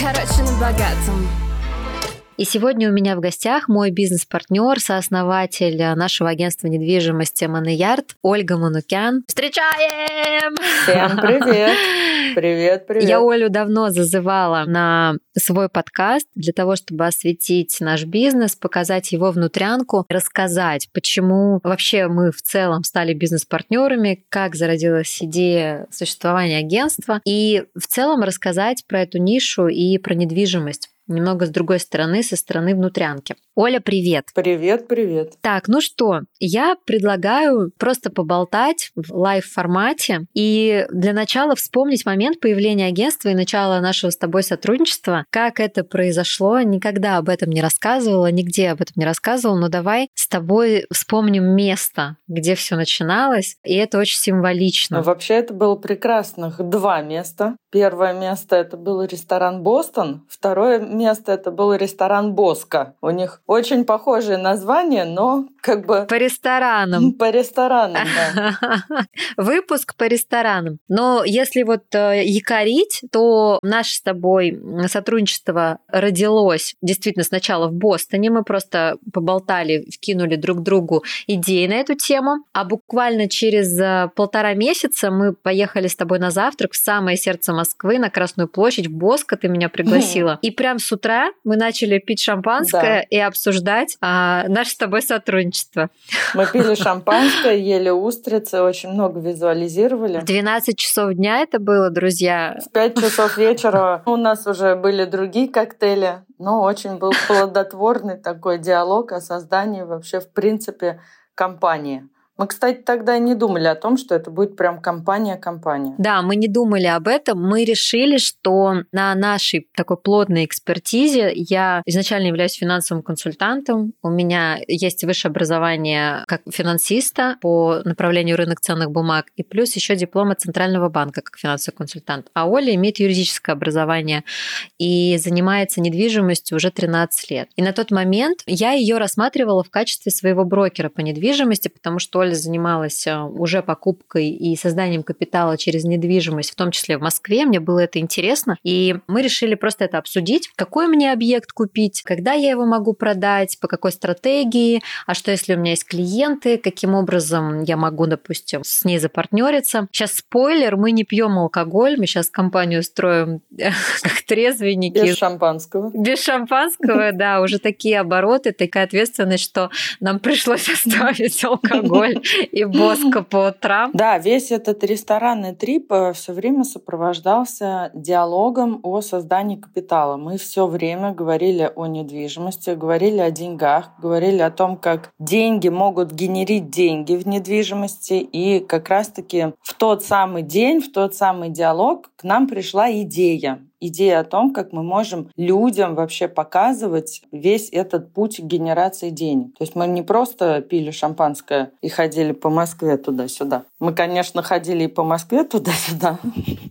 Короче, на богатом и сегодня у меня в гостях мой бизнес-партнер, сооснователь нашего агентства недвижимости Манеярд Ольга Манукян. Встречаем! Всем привет! Привет, привет! Я Олю давно зазывала на свой подкаст для того, чтобы осветить наш бизнес, показать его внутрянку, рассказать, почему вообще мы в целом стали бизнес-партнерами, как зародилась идея существования агентства, и в целом рассказать про эту нишу и про недвижимость немного с другой стороны, со стороны внутрянки. Оля, привет. Привет, привет. Так, ну что, я предлагаю просто поболтать в лайв-формате и для начала вспомнить момент появления агентства и начала нашего с тобой сотрудничества. Как это произошло, никогда об этом не рассказывала, нигде об этом не рассказывала, но давай с тобой вспомним место, где все начиналось, и это очень символично. Ну, вообще это было прекрасных два места. Первое место это был ресторан Бостон, второе место это был ресторан Боска. У них очень похожее название, но как бы... По ресторанам. По ресторанам, да. Выпуск по ресторанам. Но если вот э, якорить, то наше с тобой сотрудничество родилось действительно сначала в Бостоне. Мы просто поболтали, вкинули друг другу идеи на эту тему. А буквально через э, полтора месяца мы поехали с тобой на завтрак в самое сердце Москвы, на Красную площадь, в Боско ты меня пригласила. И прям с утра мы начали пить шампанское и обсуждать а, наше с тобой сотрудничество. Мы пили шампанское, ели устрицы, очень много визуализировали. 12 часов дня это было, друзья. В 5 часов вечера у нас уже были другие коктейли, но очень был плодотворный такой диалог о создании вообще, в принципе, компании. Мы, кстати, тогда не думали о том, что это будет прям компания-компания. Да, мы не думали об этом. Мы решили, что на нашей такой плотной экспертизе я изначально являюсь финансовым консультантом. У меня есть высшее образование как финансиста по направлению рынок ценных бумаг и плюс еще диплом от Центрального банка как финансовый консультант. А Оля имеет юридическое образование и занимается недвижимостью уже 13 лет. И на тот момент я ее рассматривала в качестве своего брокера по недвижимости, потому что Оля Оля занималась э, уже покупкой и созданием капитала через недвижимость, в том числе в Москве. Мне было это интересно. И мы решили просто это обсудить. Какой мне объект купить, когда я его могу продать, по какой стратегии, а что если у меня есть клиенты, каким образом я могу, допустим, с ней запартнериться. Сейчас спойлер, мы не пьем алкоголь, мы сейчас компанию строим как трезвенники. Без шампанского. Без шампанского, да, уже такие обороты, такая ответственность, что нам пришлось оставить алкоголь и Боско по утрам. Да, весь этот ресторанный трип э, все время сопровождался диалогом о создании капитала. Мы все время говорили о недвижимости, говорили о деньгах, говорили о том, как деньги могут генерить деньги в недвижимости. И как раз-таки в тот самый день, в тот самый диалог к нам пришла идея идея о том, как мы можем людям вообще показывать весь этот путь генерации денег. То есть мы не просто пили шампанское и ходили по Москве туда-сюда. Мы, конечно, ходили и по Москве туда-сюда.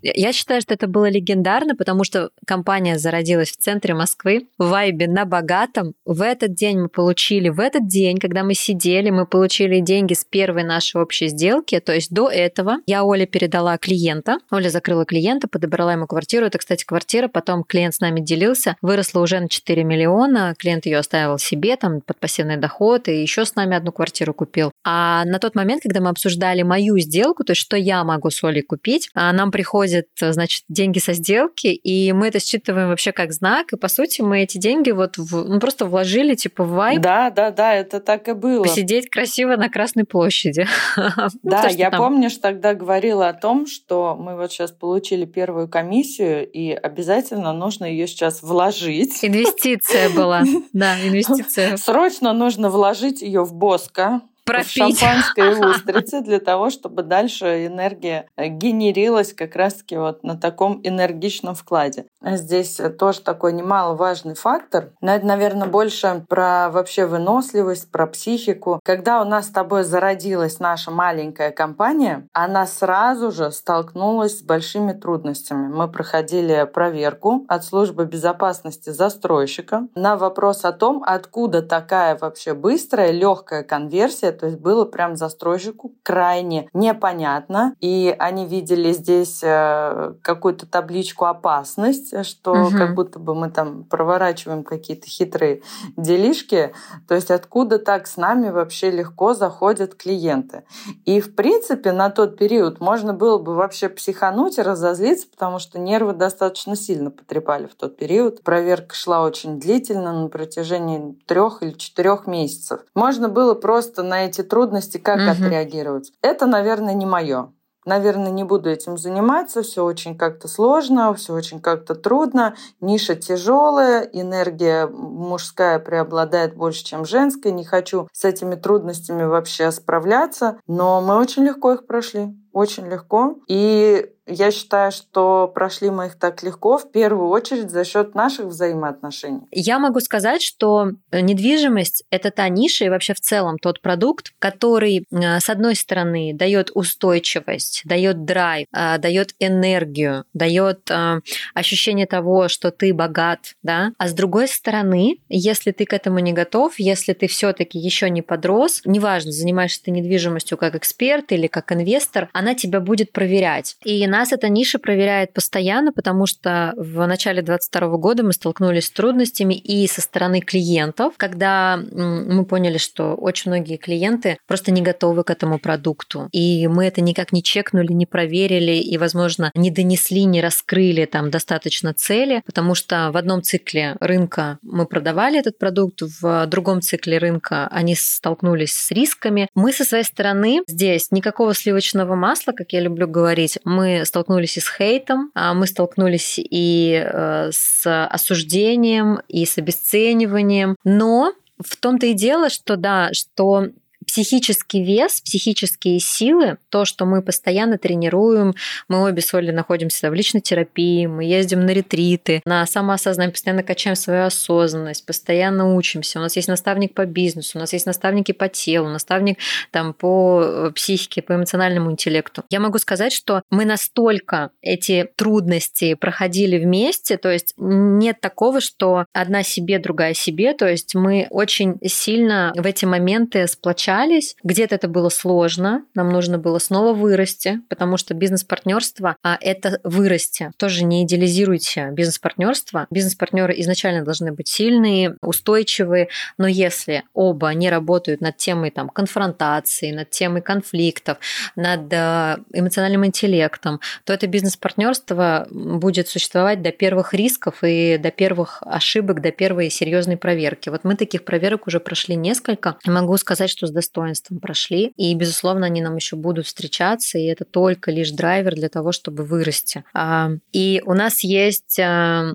Я считаю, что это было легендарно, потому что компания зародилась в центре Москвы, в Вайбе на богатом. В этот день мы получили, в этот день, когда мы сидели, мы получили деньги с первой нашей общей сделки. То есть до этого я Оле передала клиента. Оля закрыла клиента, подобрала ему квартиру. Это, кстати, квартира квартира, потом клиент с нами делился, выросла уже на 4 миллиона, клиент ее оставил себе там под пассивный доход и еще с нами одну квартиру купил. А на тот момент, когда мы обсуждали мою сделку, то есть что я могу с Олей купить, а нам приходят, значит, деньги со сделки, и мы это считываем вообще как знак, и по сути мы эти деньги вот в, ну, просто вложили типа в вайб. Да, да, да, это так и было. Посидеть красиво на Красной площади. Ну, да, я помню, что тогда говорила о том, что мы вот сейчас получили первую комиссию, и обязательно нужно ее сейчас вложить. Инвестиция была, да, инвестиция. Срочно нужно вложить ее в Боско, пропить. шампанское и устрицы для того, чтобы дальше энергия э, генерилась как раз-таки вот на таком энергичном вкладе. Здесь тоже такой немаловажный фактор, но это, наверное, больше про вообще выносливость, про психику. Когда у нас с тобой зародилась наша маленькая компания, она сразу же столкнулась с большими трудностями. Мы проходили проверку от службы безопасности застройщика на вопрос о том, откуда такая вообще быстрая, легкая конверсия то есть было прям застройщику крайне непонятно. И они видели здесь э, какую-то табличку «опасность», что угу. как будто бы мы там проворачиваем какие-то хитрые делишки. То есть откуда так с нами вообще легко заходят клиенты. И в принципе на тот период можно было бы вообще психануть и разозлиться, потому что нервы достаточно сильно потрепали в тот период. Проверка шла очень длительно, на протяжении трех или четырех месяцев. Можно было просто на эти трудности, как угу. отреагировать. Это, наверное, не мое. Наверное, не буду этим заниматься, все очень как-то сложно, все очень как-то трудно, ниша тяжелая, энергия мужская преобладает больше, чем женская, не хочу с этими трудностями вообще справляться, но мы очень легко их прошли очень легко. И я считаю, что прошли мы их так легко, в первую очередь за счет наших взаимоотношений. Я могу сказать, что недвижимость — это та ниша и вообще в целом тот продукт, который, э, с одной стороны, дает устойчивость, дает драйв, э, дает энергию, дает э, ощущение того, что ты богат, да, а с другой стороны, если ты к этому не готов, если ты все-таки еще не подрос, неважно, занимаешься ты недвижимостью как эксперт или как инвестор, она тебя будет проверять. И нас эта ниша проверяет постоянно, потому что в начале 2022 года мы столкнулись с трудностями и со стороны клиентов, когда мы поняли, что очень многие клиенты просто не готовы к этому продукту. И мы это никак не чекнули, не проверили и, возможно, не донесли, не раскрыли там достаточно цели, потому что в одном цикле рынка мы продавали этот продукт, в другом цикле рынка они столкнулись с рисками. Мы со своей стороны здесь никакого сливочного масла масла, как я люблю говорить, мы столкнулись и с хейтом, а мы столкнулись и э, с осуждением, и с обесцениванием. Но в том-то и дело, что да, что психический вес, психические силы, то, что мы постоянно тренируем, мы обе с Олей находимся в личной терапии, мы ездим на ретриты, на самоосознание, постоянно качаем свою осознанность, постоянно учимся. У нас есть наставник по бизнесу, у нас есть наставники по телу, наставник там по э, психике, по эмоциональному интеллекту. Я могу сказать, что мы настолько эти трудности проходили вместе, то есть нет такого, что одна себе, другая себе, то есть мы очень сильно в эти моменты сплочались общались. Где-то это было сложно, нам нужно было снова вырасти, потому что бизнес-партнерство а это вырасти. Тоже не идеализируйте бизнес-партнерство. Бизнес-партнеры изначально должны быть сильные, устойчивые, но если оба не работают над темой там, конфронтации, над темой конфликтов, над э, эмоциональным интеллектом, то это бизнес-партнерство будет существовать до первых рисков и до первых ошибок, до первой серьезной проверки. Вот мы таких проверок уже прошли несколько. И могу сказать, что с достоинством прошли. И, безусловно, они нам еще будут встречаться, и это только лишь драйвер для того, чтобы вырасти. А, и у нас есть, а,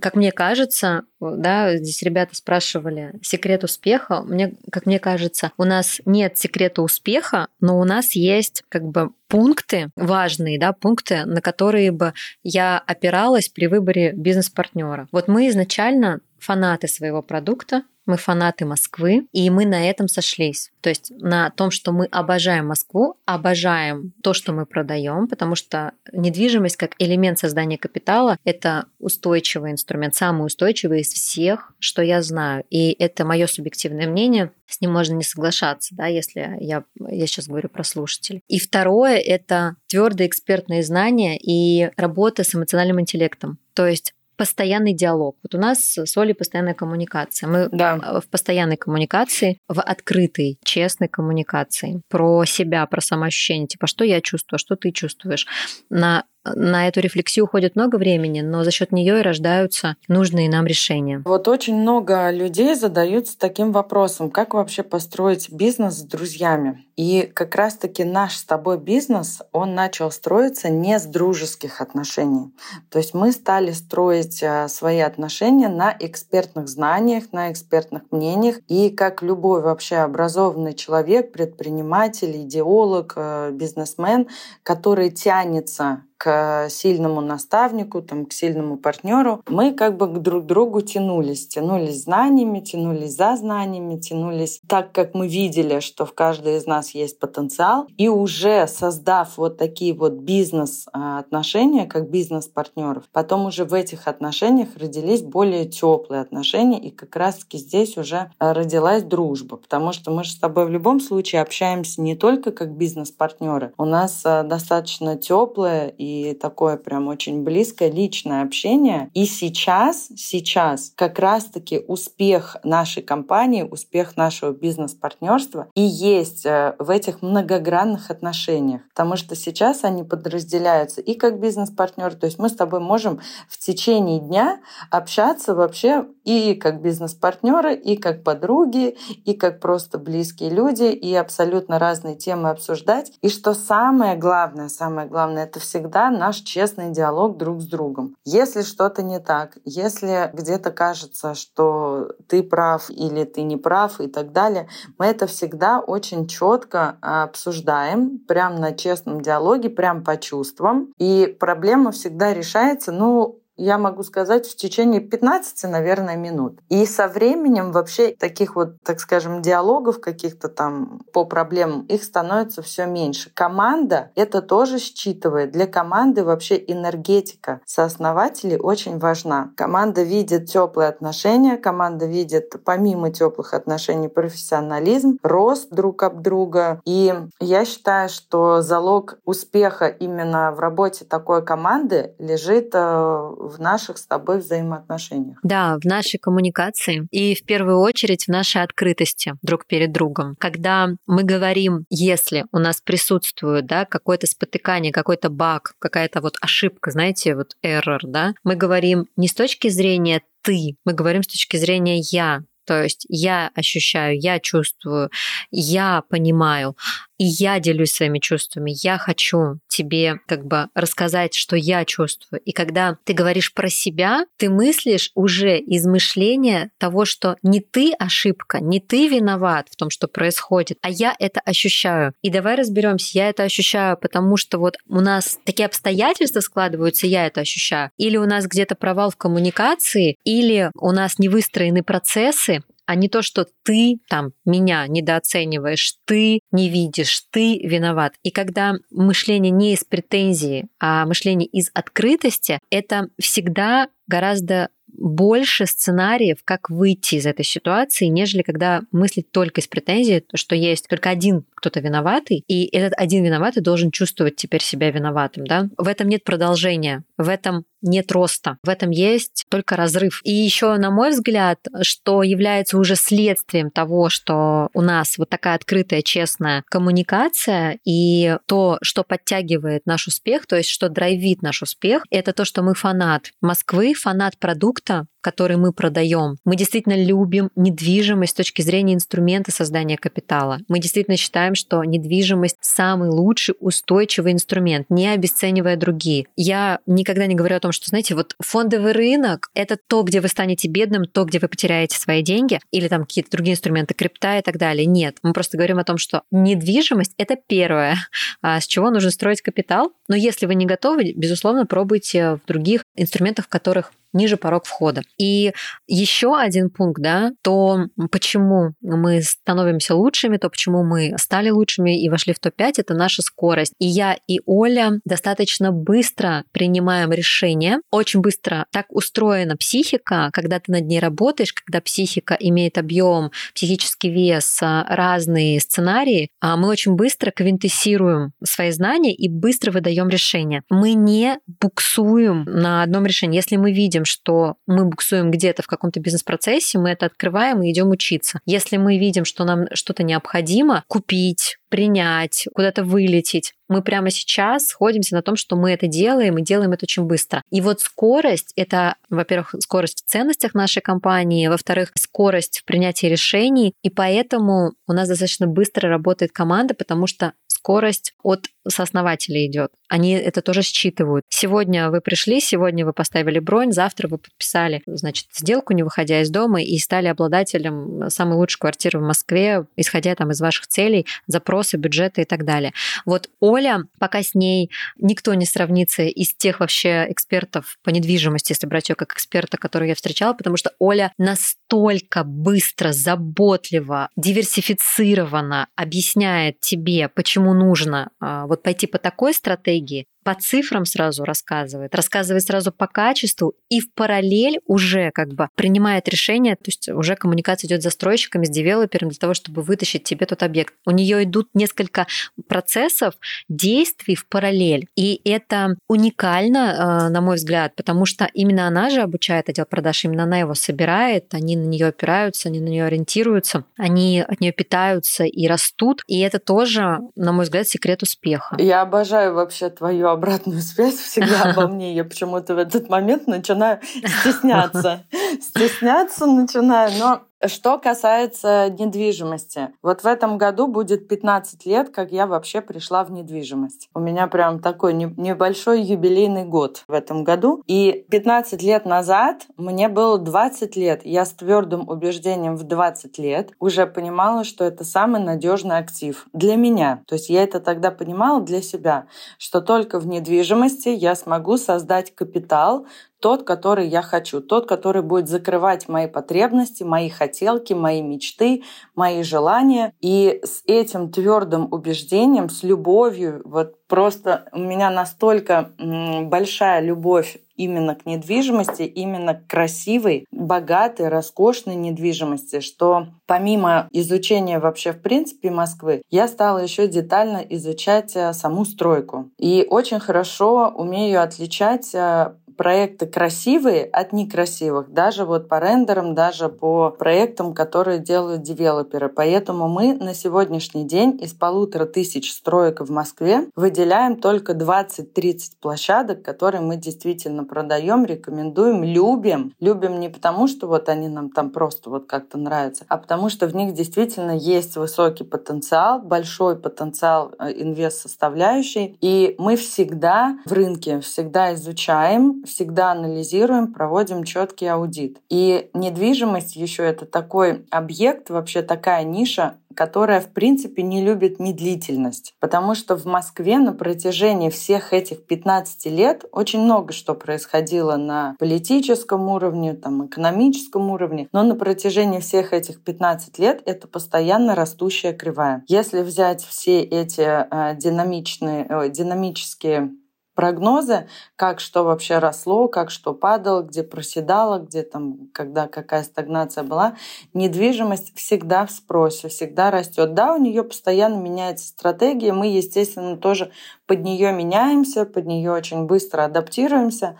как мне кажется, да, здесь ребята спрашивали секрет успеха. Мне, как мне кажется, у нас нет секрета успеха, но у нас есть как бы пункты важные, да, пункты, на которые бы я опиралась при выборе бизнес-партнера. Вот мы изначально фанаты своего продукта, мы фанаты Москвы, и мы на этом сошлись. То есть на том, что мы обожаем Москву, обожаем то, что мы продаем, потому что недвижимость как элемент создания капитала – это устойчивый инструмент, самый устойчивый из всех, что я знаю. И это мое субъективное мнение, с ним можно не соглашаться, да, если я, я сейчас говорю про слушателей. И второе – это твердые экспертные знания и работа с эмоциональным интеллектом. То есть постоянный диалог. Вот у нас с Олей постоянная коммуникация. Мы да. в постоянной коммуникации, в открытой, честной коммуникации про себя, про самоощущение, типа, что я чувствую, что ты чувствуешь. На на эту рефлексию уходит много времени, но за счет нее и рождаются нужные нам решения. Вот очень много людей задаются таким вопросом, как вообще построить бизнес с друзьями. И как раз-таки наш с тобой бизнес, он начал строиться не с дружеских отношений. То есть мы стали строить э, свои отношения на экспертных знаниях, на экспертных мнениях. И как любой вообще образованный человек, предприниматель, идеолог, э, бизнесмен, который тянется к сильному наставнику, там, к сильному партнеру, мы как бы к друг другу тянулись. Тянулись знаниями, тянулись за знаниями, тянулись так, как мы видели, что в каждой из нас есть потенциал. И уже создав вот такие вот бизнес-отношения, как бизнес-партнеров, потом уже в этих отношениях родились более теплые отношения, и как раз-таки здесь уже родилась дружба, потому что мы же с тобой в любом случае общаемся не только как бизнес-партнеры. У нас э, достаточно теплые и и такое прям очень близкое личное общение. И сейчас, сейчас как раз-таки успех нашей компании, успех нашего бизнес-партнерства и есть э, в этих многогранных отношениях. Потому что сейчас они подразделяются и как бизнес-партнер, то есть мы с тобой можем в течение дня общаться вообще и как бизнес-партнеры, и как подруги, и как просто близкие люди, и абсолютно разные темы обсуждать. И что самое главное, самое главное, это всегда всегда наш честный диалог друг с другом. Если что-то не так, если где-то кажется, что ты прав или ты не прав и так далее, мы это всегда очень четко обсуждаем, прям на честном диалоге, прям по чувствам. И проблема всегда решается, ну, я могу сказать, в течение 15, наверное, минут. И со временем вообще таких вот, так скажем, диалогов каких-то там по проблемам, их становится все меньше. Команда это тоже считывает. Для команды вообще энергетика сооснователей очень важна. Команда видит теплые отношения, команда видит помимо теплых отношений профессионализм, рост друг об друга. И я считаю, что залог успеха именно в работе такой команды лежит э, в наших с тобой взаимоотношениях. Да, в нашей коммуникации и в первую очередь в нашей открытости друг перед другом. Когда мы говорим, если у нас присутствует да, какое-то спотыкание, какой-то баг, какая-то вот ошибка, знаете, вот error, да, мы говорим не с точки зрения ты, мы говорим с точки зрения я. То есть я ощущаю, я чувствую, я понимаю, и я делюсь своими чувствами. Я хочу тебе как бы рассказать, что я чувствую. И когда ты говоришь про себя, ты мыслишь уже из мышления того, что не ты ошибка, не ты виноват в том, что происходит, а я это ощущаю. И давай разберемся, я это ощущаю, потому что вот у нас такие обстоятельства складываются, я это ощущаю. Или у нас где-то провал в коммуникации, или у нас не выстроены процессы, а не то, что ты там меня недооцениваешь, ты не видишь, ты виноват. И когда мышление не из претензии, а мышление из открытости, это всегда гораздо больше сценариев, как выйти из этой ситуации, нежели когда мыслить только из претензии, что есть только один кто-то виноватый, и этот один виноватый должен чувствовать теперь себя виноватым. Да? В этом нет продолжения, в этом нет роста, в этом есть только разрыв. И еще, на мой взгляд, что является уже следствием того, что у нас вот такая открытая, честная коммуникация и то, что подтягивает наш успех, то есть что драйвит наш успех, это то, что мы фанат Москвы, фанат продукта, который мы продаем. Мы действительно любим недвижимость с точки зрения инструмента создания капитала. Мы действительно считаем, что недвижимость самый лучший устойчивый инструмент, не обесценивая другие. Я никогда не говорю о том, что, знаете, вот фондовый рынок — это то, где вы станете бедным, то, где вы потеряете свои деньги, или там какие-то другие инструменты, крипта и так далее. Нет, мы просто говорим о том, что недвижимость — это первое, а, с чего нужно строить капитал. Но если вы не готовы, безусловно, пробуйте в других инструментов, которых ниже порог входа. И еще один пункт, да, то почему мы становимся лучшими, то почему мы стали лучшими и вошли в топ-5, это наша скорость. И я, и Оля достаточно быстро принимаем решения, очень быстро. Так устроена психика, когда ты над ней работаешь, когда психика имеет объем, психический вес, а, разные сценарии, а мы очень быстро квинтэссируем свои знания и быстро выдаем решения. Мы не буксуем на одном решении. Если мы видим, что мы буксуем где-то в каком-то бизнес-процессе, мы это открываем и идем учиться. Если мы видим, что нам что-то необходимо купить, принять, куда-то вылететь. Мы прямо сейчас сходимся на том, что мы это делаем и делаем это очень быстро. И вот скорость — это, во-первых, скорость в ценностях нашей компании, во-вторых, скорость в принятии решений, и поэтому у нас достаточно быстро работает команда, потому что скорость от сооснователей идет. Они это тоже считывают. Сегодня вы пришли, сегодня вы поставили бронь, завтра вы подписали, значит, сделку, не выходя из дома, и стали обладателем самой лучшей квартиры в Москве, исходя там из ваших целей, запросы, бюджеты и так далее. Вот Оля, пока с ней никто не сравнится из тех вообще экспертов по недвижимости, если брать ее как эксперта, которую я встречала, потому что Оля настолько быстро, заботливо, диверсифицированно объясняет тебе, почему нужно а, вот пойти по такой стратегии, по цифрам сразу рассказывает, рассказывает сразу по качеству и в параллель уже как бы принимает решение, то есть уже коммуникация идет с застройщиками, с девелопером для того, чтобы вытащить тебе тот объект. У нее идут несколько процессов, действий в параллель. И это уникально, э, на мой взгляд, потому что именно она же обучает отдел продаж, именно она его собирает, они на нее опираются, они на нее ориентируются, они от нее питаются и растут. И это тоже, на мой взгляд, секрет успеха. Я обожаю вообще твою обратную связь всегда обо мне. Я почему-то в этот момент начинаю стесняться. Стесняться начинаю, но что касается недвижимости, вот в этом году будет 15 лет, как я вообще пришла в недвижимость. У меня прям такой небольшой юбилейный год в этом году. И 15 лет назад мне было 20 лет. Я с твердым убеждением в 20 лет уже понимала, что это самый надежный актив для меня. То есть я это тогда понимала для себя, что только в недвижимости я смогу создать капитал, тот, который я хочу, тот, который будет закрывать мои потребности, мои хотелки, мои мечты, мои желания. И с этим твердым убеждением, с любовью, вот просто у меня настолько большая любовь именно к недвижимости, именно к красивой, богатой, роскошной недвижимости, что помимо изучения вообще в принципе Москвы, я стала еще детально изучать э, саму стройку. И очень хорошо умею отличать э, проекты красивые от некрасивых, даже вот по рендерам, даже по проектам, которые делают девелоперы. Поэтому мы на сегодняшний день из полутора тысяч строек в Москве выделяем только 20-30 площадок, которые мы действительно продаем, рекомендуем, любим. Любим не потому, что вот они нам там просто вот как-то нравятся, а потому что в них действительно есть высокий потенциал, большой потенциал э, инвест-составляющей. И мы всегда в рынке, всегда изучаем, всегда анализируем, проводим четкий аудит. И недвижимость еще это такой объект, вообще такая ниша, которая, в принципе, не любит медлительность. Потому что в Москве на протяжении всех этих 15 лет очень много что происходило на политическом уровне, там, экономическом уровне. Но на протяжении всех этих 15 лет это постоянно растущая кривая. Если взять все эти э, динамичные, э, динамические прогнозы, как что вообще росло, как что падало, где проседало, где там, когда какая стагнация была. Недвижимость всегда в спросе, всегда растет. Да, у нее постоянно меняется стратегия, мы, естественно, тоже под нее меняемся, под нее очень быстро адаптируемся,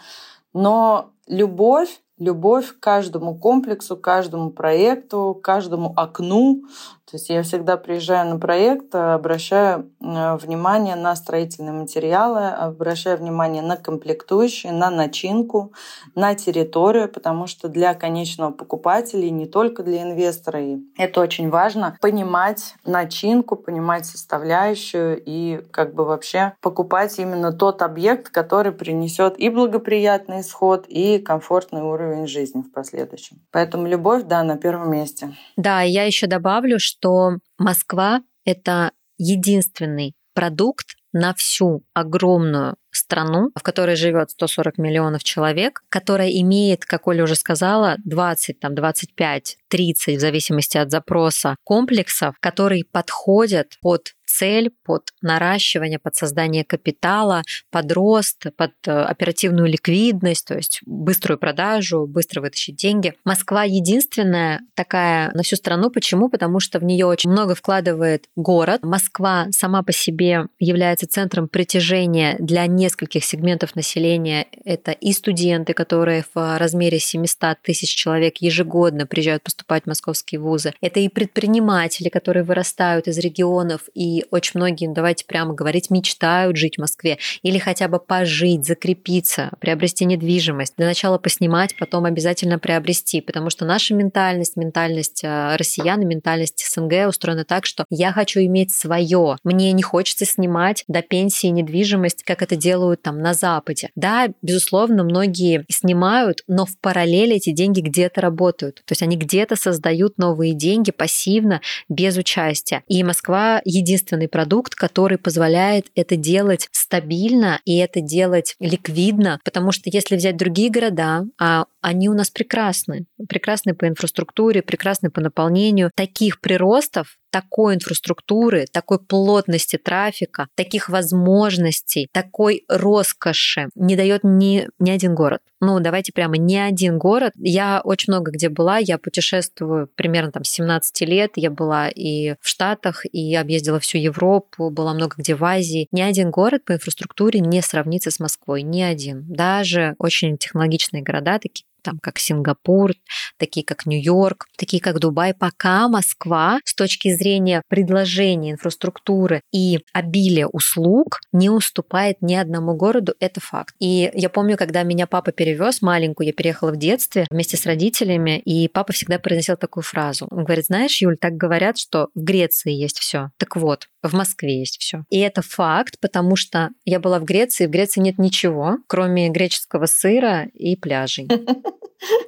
но любовь любовь к каждому комплексу, каждому проекту, каждому окну, то есть я всегда приезжаю на проект, обращаю э, внимание на строительные материалы, обращаю внимание на комплектующие, на начинку, на территорию, потому что для конечного покупателя, и не только для инвестора, и это очень важно, понимать начинку, понимать составляющую и как бы вообще покупать именно тот объект, который принесет и благоприятный исход, и комфортный уровень жизни в последующем. Поэтому любовь, да, на первом месте. Да, я еще добавлю, что что Москва — это единственный продукт на всю огромную страну, в которой живет 140 миллионов человек, которая имеет, как Оля уже сказала, 20, там, 25, 30, в зависимости от запроса, комплексов, которые подходят под цель, под наращивание, под создание капитала, под рост, под э, оперативную ликвидность, то есть быструю продажу, быстро вытащить деньги. Москва единственная такая на всю страну. Почему? Потому что в нее очень много вкладывает город. Москва сама по себе является центром притяжения для нескольких сегментов населения. Это и студенты, которые в размере 700 тысяч человек ежегодно приезжают поступать в московские вузы. Это и предприниматели, которые вырастают из регионов и очень многие, давайте прямо говорить, мечтают жить в Москве или хотя бы пожить, закрепиться, приобрести недвижимость. Для начала поснимать, потом обязательно приобрести, потому что наша ментальность, ментальность э, россиян и ментальность СНГ устроена так, что я хочу иметь свое. Мне не хочется снимать до пенсии недвижимость, как это делают там на Западе. Да, безусловно, многие снимают, но в параллели эти деньги где-то работают. То есть они где-то создают новые деньги пассивно, без участия. И Москва единственный продукт, который позволяет это делать стабильно и это делать ликвидно, потому что если взять другие города, а они у нас прекрасны, прекрасны по инфраструктуре, прекрасны по наполнению, таких приростов такой инфраструктуры, такой плотности трафика, таких возможностей, такой роскоши не дает ни, ни один город. Ну, давайте прямо ни один город. Я очень много где была, я путешествую примерно там с 17 лет, я была и в Штатах, и объездила всю Европу, была много где в Азии. Ни один город по инфраструктуре не сравнится с Москвой, ни один. Даже очень технологичные города, такие там, как Сингапур, такие как Нью-Йорк, такие как Дубай, пока Москва с точки зрения предложения инфраструктуры и обилия услуг не уступает ни одному городу, это факт. И я помню, когда меня папа перевез маленькую, я переехала в детстве вместе с родителями, и папа всегда произносил такую фразу. Он говорит, знаешь, Юль, так говорят, что в Греции есть все. Так вот, в Москве есть все. И это факт, потому что я была в Греции, в Греции нет ничего, кроме греческого сыра и пляжей.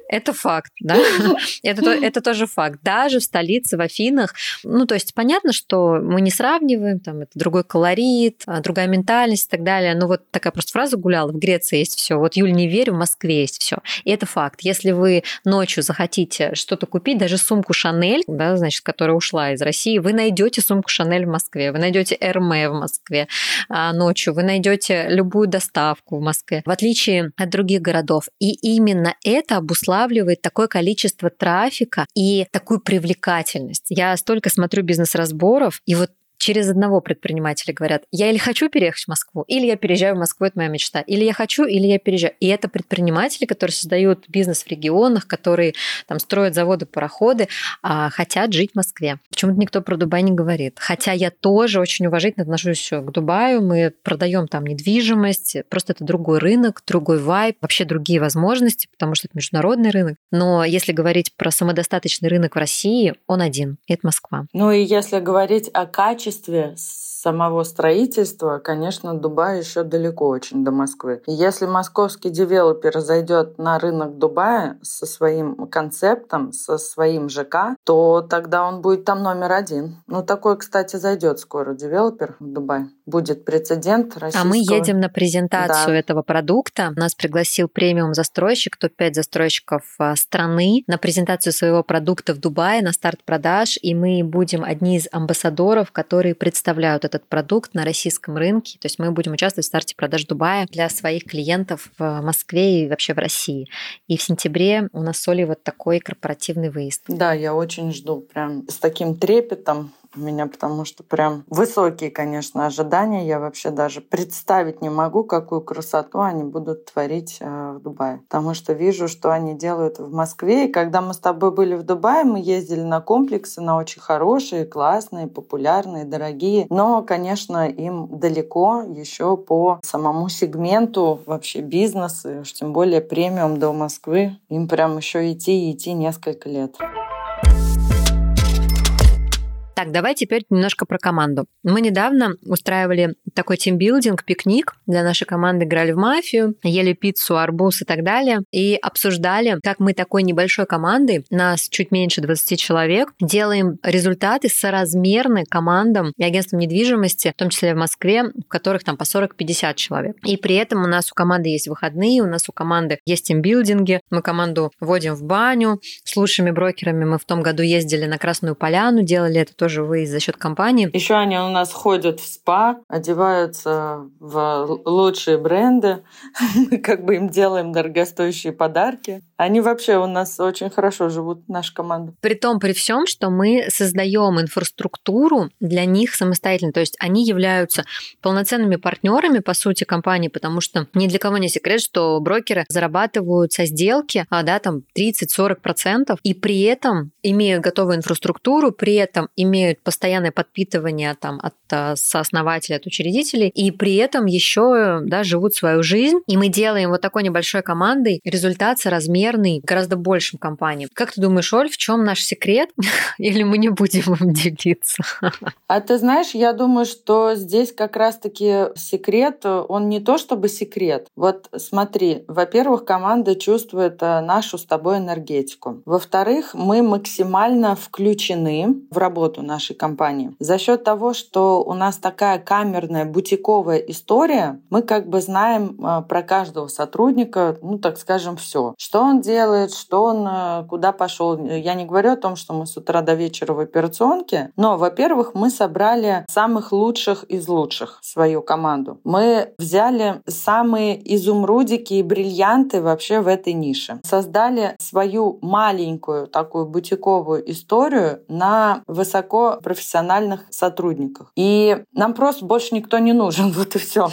Это факт, да? Это, это тоже факт. Даже в столице, в Афинах, ну, то есть понятно, что мы не сравниваем, там, это другой колорит, а, другая ментальность и так далее. Но вот такая просто фраза гуляла, в Греции есть все. Вот Юль, не верю, в Москве есть все. И это факт. Если вы ночью захотите что-то купить, даже сумку Шанель, да, значит, которая ушла из России, вы найдете сумку Шанель в Москве, вы найдете Эрме в Москве а, ночью, вы найдете любую доставку в Москве, в отличие от других городов. И именно это обуславливает такое количество трафика и такую привлекательность. Я столько смотрю бизнес-разборов, и вот через одного предпринимателя говорят, я или хочу переехать в Москву, или я переезжаю в Москву, это моя мечта, или я хочу, или я переезжаю. И это предприниматели, которые создают бизнес в регионах, которые там строят заводы, пароходы, а хотят жить в Москве. Почему-то никто про Дубай не говорит. Хотя я тоже очень уважительно отношусь к Дубаю, мы продаем там недвижимость, просто это другой рынок, другой вайб, вообще другие возможности, потому что это международный рынок. Но если говорить про самодостаточный рынок в России, он один, и это Москва. Ну и если говорить о качестве качестве самого строительства, конечно, Дубай еще далеко очень до Москвы. Если московский девелопер зайдет на рынок Дубая со своим концептом, со своим ЖК, то тогда он будет там номер один. Ну, такой, кстати, зайдет скоро девелопер в Дубай. Будет прецедент российского. А мы едем на презентацию да. этого продукта. Нас пригласил премиум застройщик, топ-5 застройщиков а, страны на презентацию своего продукта в Дубае, на старт продаж. И мы будем одни из амбассадоров, которые представляют этот продукт на российском рынке. То есть мы будем участвовать в старте продаж Дубая для своих клиентов в Москве и вообще в России. И в сентябре у нас с Олей вот такой корпоративный выезд. Да, я очень жду прям с таким трепетом у меня, потому что прям высокие, конечно, ожидания. Я вообще даже представить не могу, какую красоту они будут творить э, в Дубае. Потому что вижу, что они делают в Москве. И когда мы с тобой были в Дубае, мы ездили на комплексы, на очень хорошие, классные, популярные, дорогие. Но, конечно, им далеко еще по самому сегменту вообще бизнеса, уж тем более премиум до Москвы. Им прям еще идти и идти несколько лет. Так, давай теперь немножко про команду. Мы недавно устраивали такой тимбилдинг, пикник для нашей команды, играли в мафию, ели пиццу, арбуз и так далее, и обсуждали, как мы такой небольшой командой, нас чуть меньше 20 человек, делаем результаты соразмерны командам и агентствам недвижимости, в том числе в Москве, в которых там по 40-50 человек. И при этом у нас у команды есть выходные, у нас у команды есть тимбилдинги, мы команду вводим в баню, с лучшими брокерами мы в том году ездили на Красную Поляну, делали это тоже вы за счет компании. Еще они у нас ходят в спа, одеваются в лучшие бренды, мы как бы им делаем дорогостоящие подарки. Они вообще у нас очень хорошо живут, наша команда. При том, при всем, что мы создаем инфраструктуру для них самостоятельно. То есть они являются полноценными партнерами, по сути, компании, потому что ни для кого не секрет, что брокеры зарабатывают со сделки, а, да, там 30-40%, и при этом имеют готовую инфраструктуру, при этом имеют постоянное подпитывание там, от а, сооснователей, от учредителей, и при этом еще да, живут свою жизнь. И мы делаем вот такой небольшой командой результат соразмерный гораздо большим компаниям. Как ты думаешь, Оль, в чем наш секрет? Или мы не будем им делиться? А ты знаешь, я думаю, что здесь как раз-таки секрет, он не то чтобы секрет. Вот смотри, во-первых, команда чувствует э, нашу с тобой энергетику. Во-вторых, мы максимально включены в работу нашей компании. За счет того, что у нас такая камерная, бутиковая история, мы как бы знаем э, про каждого сотрудника, ну, так скажем, все. Что он делает, что он э, куда пошел. Я не говорю о том, что мы с утра до вечера в операционке, но, во-первых, мы собрали самых лучших из лучших свою команду. Мы взяли самые изумрудики и бриллианты вообще в этой нише. Создали свою маленькую такую бутиковую историю на высокопрофессиональных сотрудниках. И нам просто больше никто не нужен, вот и все.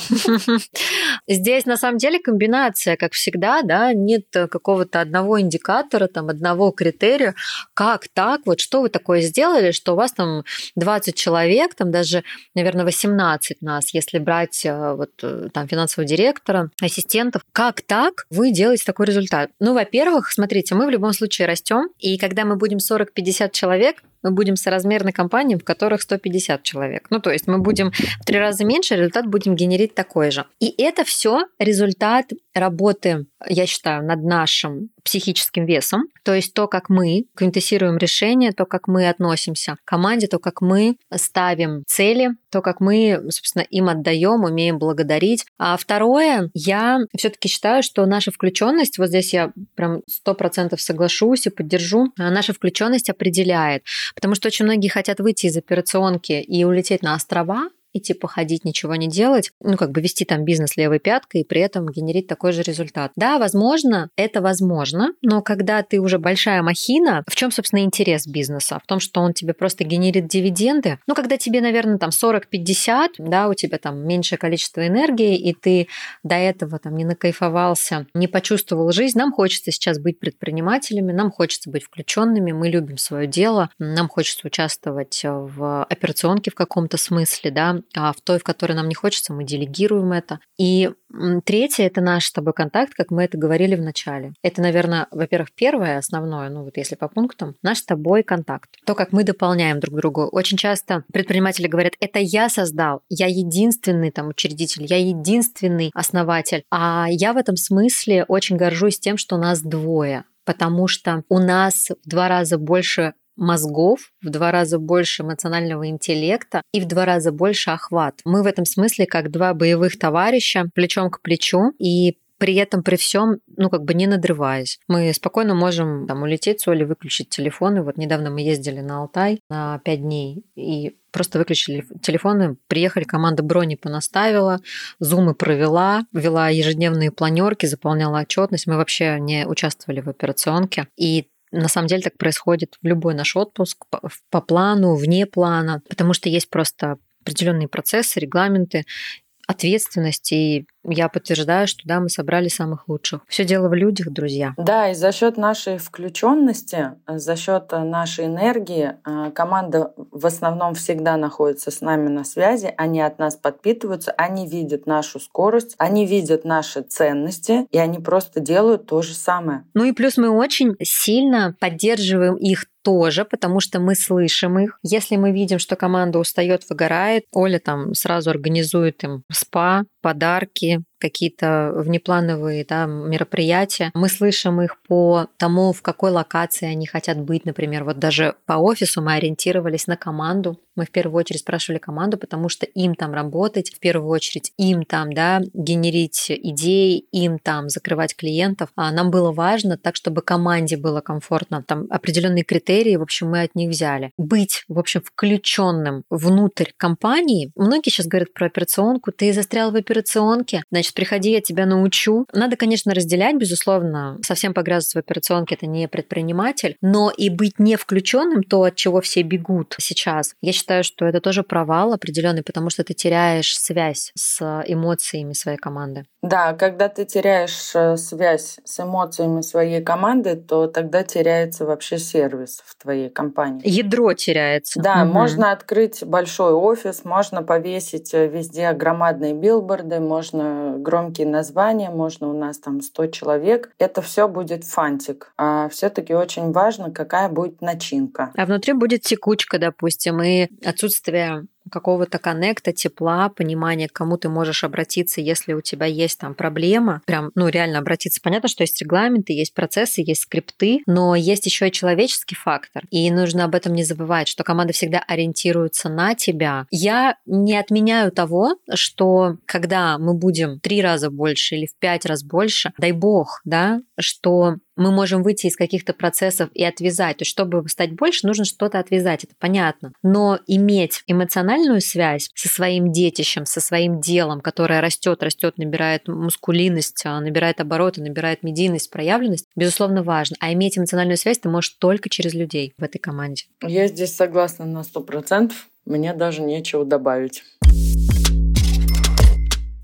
Здесь на самом деле комбинация, как всегда, да, нет какого-то одного индикатора, там, одного критерия, как так, вот что вы такое сделали, что у вас там 20 человек, там даже, наверное, 18 нас, если брать э, вот э, там финансового директора, ассистентов, как так вы делаете такой результат? Ну, во-первых, смотрите, мы в любом случае растем, и когда мы будем 40-50 человек, мы будем соразмерны компаниям, в которых 150 человек. Ну, то есть мы будем в три раза меньше, результат будем генерить такой же. И это все результат работы, я считаю, над нашим психическим весом, то есть то, как мы квинтэссируем решения, то, как мы относимся к команде, то, как мы ставим цели, то, как мы, собственно, им отдаем, умеем благодарить. А второе, я все-таки считаю, что наша включенность, вот здесь я прям сто процентов соглашусь и поддержу, а наша включенность определяет, потому что очень многие хотят выйти из операционки и улететь на острова, и типа ходить, ничего не делать, ну, как бы вести там бизнес левой пяткой и при этом генерить такой же результат. Да, возможно, это возможно, но когда ты уже большая махина, в чем, собственно, интерес бизнеса? В том, что он тебе просто генерит дивиденды. Ну, когда тебе, наверное, там 40-50, да, у тебя там меньшее количество энергии, и ты до этого там не накайфовался, не почувствовал жизнь, нам хочется сейчас быть предпринимателями, нам хочется быть включенными, мы любим свое дело, нам хочется участвовать в операционке в каком-то смысле, да, а в той, в которой нам не хочется, мы делегируем это. И третье – это наш с тобой контакт, как мы это говорили в начале. Это, наверное, во-первых, первое, основное, ну вот если по пунктам, наш с тобой контакт. То, как мы дополняем друг другу. Очень часто предприниматели говорят, это я создал, я единственный там учредитель, я единственный основатель. А я в этом смысле очень горжусь тем, что нас двое потому что у нас в два раза больше мозгов, в два раза больше эмоционального интеллекта и в два раза больше охват. Мы в этом смысле как два боевых товарища плечом к плечу и при этом, при всем, ну, как бы не надрываясь. Мы спокойно можем там улететь с Олей, выключить телефоны. Вот недавно мы ездили на Алтай на пять дней и просто выключили телефоны, приехали, команда брони понаставила, зумы провела, вела ежедневные планерки, заполняла отчетность. Мы вообще не участвовали в операционке. И на самом деле так происходит в любой наш отпуск, по, плану, вне плана, потому что есть просто определенные процессы, регламенты, ответственность, и я подтверждаю, что да, мы собрали самых лучших. Все дело в людях, друзья. Да, и за счет нашей включенности, за счет нашей энергии, э, команда в основном всегда находится с нами на связи, они от нас подпитываются, они видят нашу скорость, они видят наши ценности, и они просто делают то же самое. Ну и плюс мы очень сильно поддерживаем их тоже, потому что мы слышим их. Если мы видим, что команда устает, выгорает, Оля там сразу организует им спа, подарки, профессии какие-то внеплановые да, мероприятия. Мы слышим их по тому, в какой локации они хотят быть, например. Вот даже по офису мы ориентировались на команду. Мы в первую очередь спрашивали команду, потому что им там работать, в первую очередь им там да, генерить идеи, им там закрывать клиентов. А нам было важно так, чтобы команде было комфортно. Там определенные критерии, в общем, мы от них взяли. Быть, в общем, включенным внутрь компании. Многие сейчас говорят про операционку. Ты застрял в операционке, значит, приходи, я тебя научу. Надо, конечно, разделять, безусловно. Совсем погрязываться в операционке – это не предприниматель. Но и быть не включенным, то, от чего все бегут сейчас, я считаю, считаю, что это тоже провал определенный, потому что ты теряешь связь с эмоциями своей команды. Да, когда ты теряешь э, связь с эмоциями своей команды, то тогда теряется вообще сервис в твоей компании. Ядро теряется. Да, угу. можно открыть большой офис, можно повесить э, везде громадные билборды, можно громкие названия, можно у нас там 100 человек. Это все будет фантик. А все-таки очень важно, какая будет начинка. А внутри будет текучка, допустим, и отсутствие какого-то коннекта, тепла, понимания, к кому ты можешь обратиться, если у тебя есть там проблема, прям, ну, реально обратиться. Понятно, что есть регламенты, есть процессы, есть скрипты, но есть еще и человеческий фактор. И нужно об этом не забывать, что команда всегда ориентируется на тебя. Я не отменяю того, что когда мы будем три раза больше или в пять раз больше, дай бог, да, что мы можем выйти из каких-то процессов и отвязать. То есть, чтобы стать больше, нужно что-то отвязать, это понятно. Но иметь эмоциональную связь со своим детищем, со своим делом, которое растет, растет, набирает мускулинность, а, набирает обороты, набирает медийность, проявленность, безусловно, важно. А иметь эмоциональную связь ты можешь только через людей в этой команде. Я здесь согласна на сто процентов. Мне даже нечего добавить.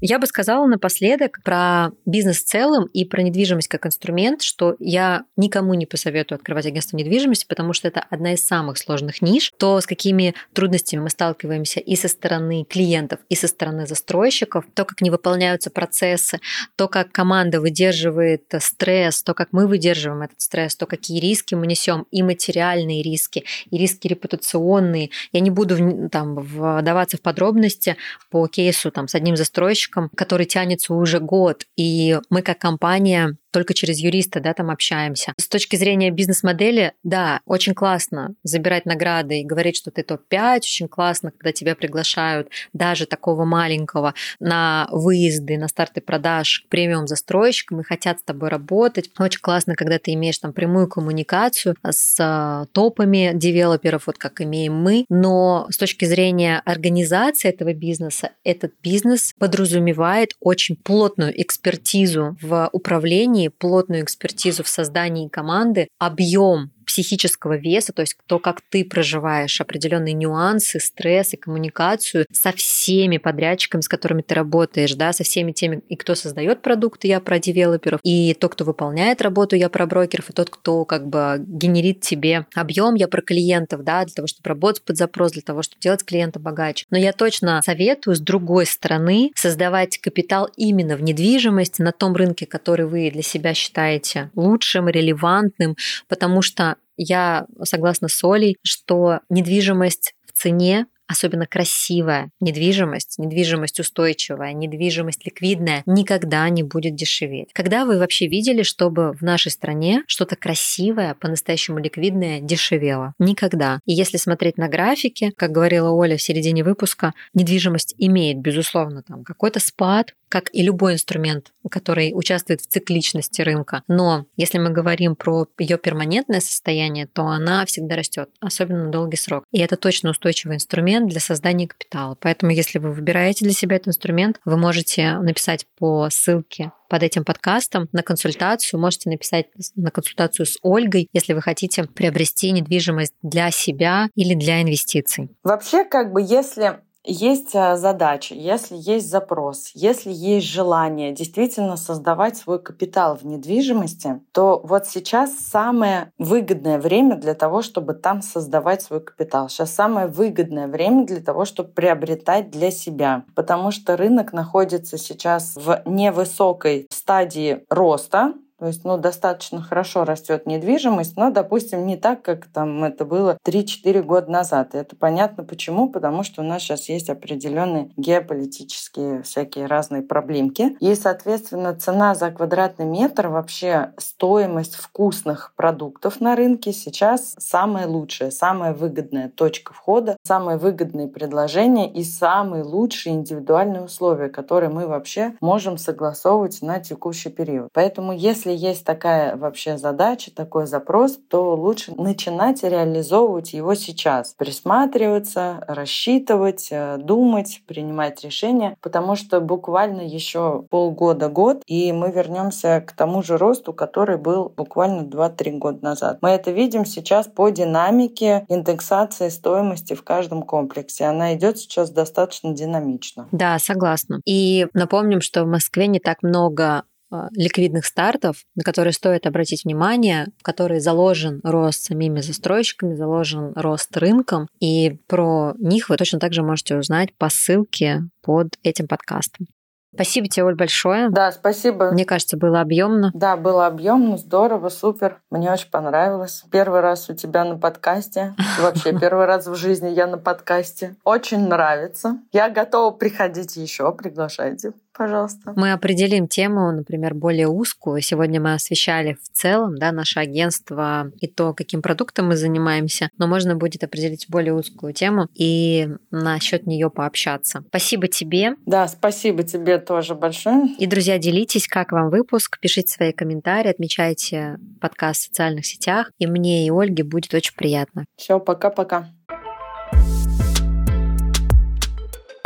Я бы сказала напоследок про бизнес в целом и про недвижимость как инструмент, что я никому не посоветую открывать агентство недвижимости, потому что это одна из самых сложных ниш. То, с какими трудностями мы сталкиваемся и со стороны клиентов, и со стороны застройщиков, то, как не выполняются процессы, то, как команда выдерживает стресс, то, как мы выдерживаем этот стресс, то, какие риски мы несем, и материальные риски, и риски репутационные. Я не буду там вдаваться в подробности по кейсу там, с одним застройщиком, подрядчиком, который тянется уже год, и мы как компания только через юриста, да, там общаемся. С точки зрения бизнес-модели, да, очень классно забирать награды и говорить, что ты топ-5, очень классно, когда тебя приглашают даже такого маленького на выезды, на старты продаж к премиум застройщикам и хотят с тобой работать. Очень классно, когда ты имеешь там прямую коммуникацию с а, топами девелоперов, вот как имеем мы, но с точки зрения организации этого бизнеса, этот бизнес подразумевает очень плотную экспертизу в управлении плотную экспертизу в создании команды, объем психического веса, то есть то, как ты проживаешь определенные нюансы, стресс и коммуникацию со всеми подрядчиками, с которыми ты работаешь, да, со всеми теми, и кто создает продукты, я про девелоперов, и тот, кто выполняет работу, я про брокеров, и тот, кто как бы генерит тебе объем, я про клиентов, да, для того, чтобы работать под запрос, для того, чтобы делать клиента богаче. Но я точно советую с другой стороны создавать капитал именно в недвижимости на том рынке, который вы для себя считаете лучшим, релевантным, потому что я согласна с Олей, что недвижимость в цене особенно красивая недвижимость, недвижимость устойчивая, недвижимость ликвидная никогда не будет дешеветь. Когда вы вообще видели, чтобы в нашей стране что-то красивое, по-настоящему ликвидное дешевело? Никогда. И если смотреть на графики, как говорила Оля в середине выпуска, недвижимость имеет, безусловно, там какой-то спад, как и любой инструмент, который участвует в цикличности рынка. Но если мы говорим про ее перманентное состояние, то она всегда растет, особенно на долгий срок. И это точно устойчивый инструмент для создания капитала. Поэтому, если вы выбираете для себя этот инструмент, вы можете написать по ссылке под этим подкастом на консультацию. Можете написать на консультацию с Ольгой, если вы хотите приобрести недвижимость для себя или для инвестиций. Вообще, как бы, если есть э, задача, если есть запрос, если есть желание действительно создавать свой капитал в недвижимости, то вот сейчас самое выгодное время для того, чтобы там создавать свой капитал. Сейчас самое выгодное время для того, чтобы приобретать для себя. Потому что рынок находится сейчас в невысокой стадии роста, то есть, ну, достаточно хорошо растет недвижимость, но, допустим, не так, как там это было 3-4 года назад. И это понятно почему, потому что у нас сейчас есть определенные геополитические всякие разные проблемки. И, соответственно, цена за квадратный метр, вообще стоимость вкусных продуктов на рынке сейчас самая лучшая, самая выгодная точка входа, самые выгодные предложения и самые лучшие индивидуальные условия, которые мы вообще можем согласовывать на текущий период. Поэтому, если если есть такая вообще задача, такой запрос, то лучше начинать реализовывать его сейчас. Присматриваться, рассчитывать, э, думать, принимать решения, потому что буквально еще полгода-год, и мы вернемся к тому же росту, который был буквально 2-3 года назад. Мы это видим сейчас по динамике индексации стоимости в каждом комплексе. Она идет сейчас достаточно динамично. Да, согласна. И напомним, что в Москве не так много ликвидных стартов, на которые стоит обратить внимание, в которые заложен рост самими застройщиками, заложен рост рынком. И про них вы точно так же можете узнать по ссылке под этим подкастом. Спасибо тебе, Оль, большое. Да, спасибо. Мне кажется, было объемно. Да, было объемно, здорово, супер. Мне очень понравилось. Первый раз у тебя на подкасте. Вообще, первый раз в жизни я на подкасте. Очень нравится. Я готова приходить еще. Приглашайте пожалуйста. Мы определим тему, например, более узкую. Сегодня мы освещали в целом да, наше агентство и то, каким продуктом мы занимаемся, но можно будет определить более узкую тему и насчет нее пообщаться. Спасибо тебе. Да, спасибо тебе тоже большое. И, друзья, делитесь, как вам выпуск, пишите свои комментарии, отмечайте подкаст в социальных сетях, и мне и Ольге будет очень приятно. Все, пока-пока.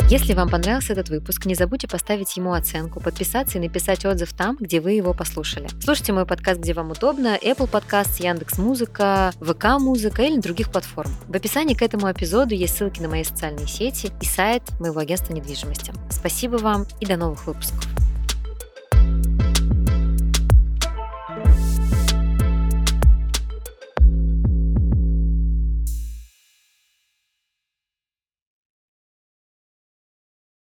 Если вам понравился этот выпуск, не забудьте поставить ему оценку, подписаться и написать отзыв там, где вы его послушали. Слушайте мой подкаст, где вам удобно, Apple Podcast, Яндекс Музыка, ВК Музыка или других платформ. В описании к этому эпизоду есть ссылки на мои социальные сети и сайт моего агентства недвижимости. Спасибо вам и до новых выпусков.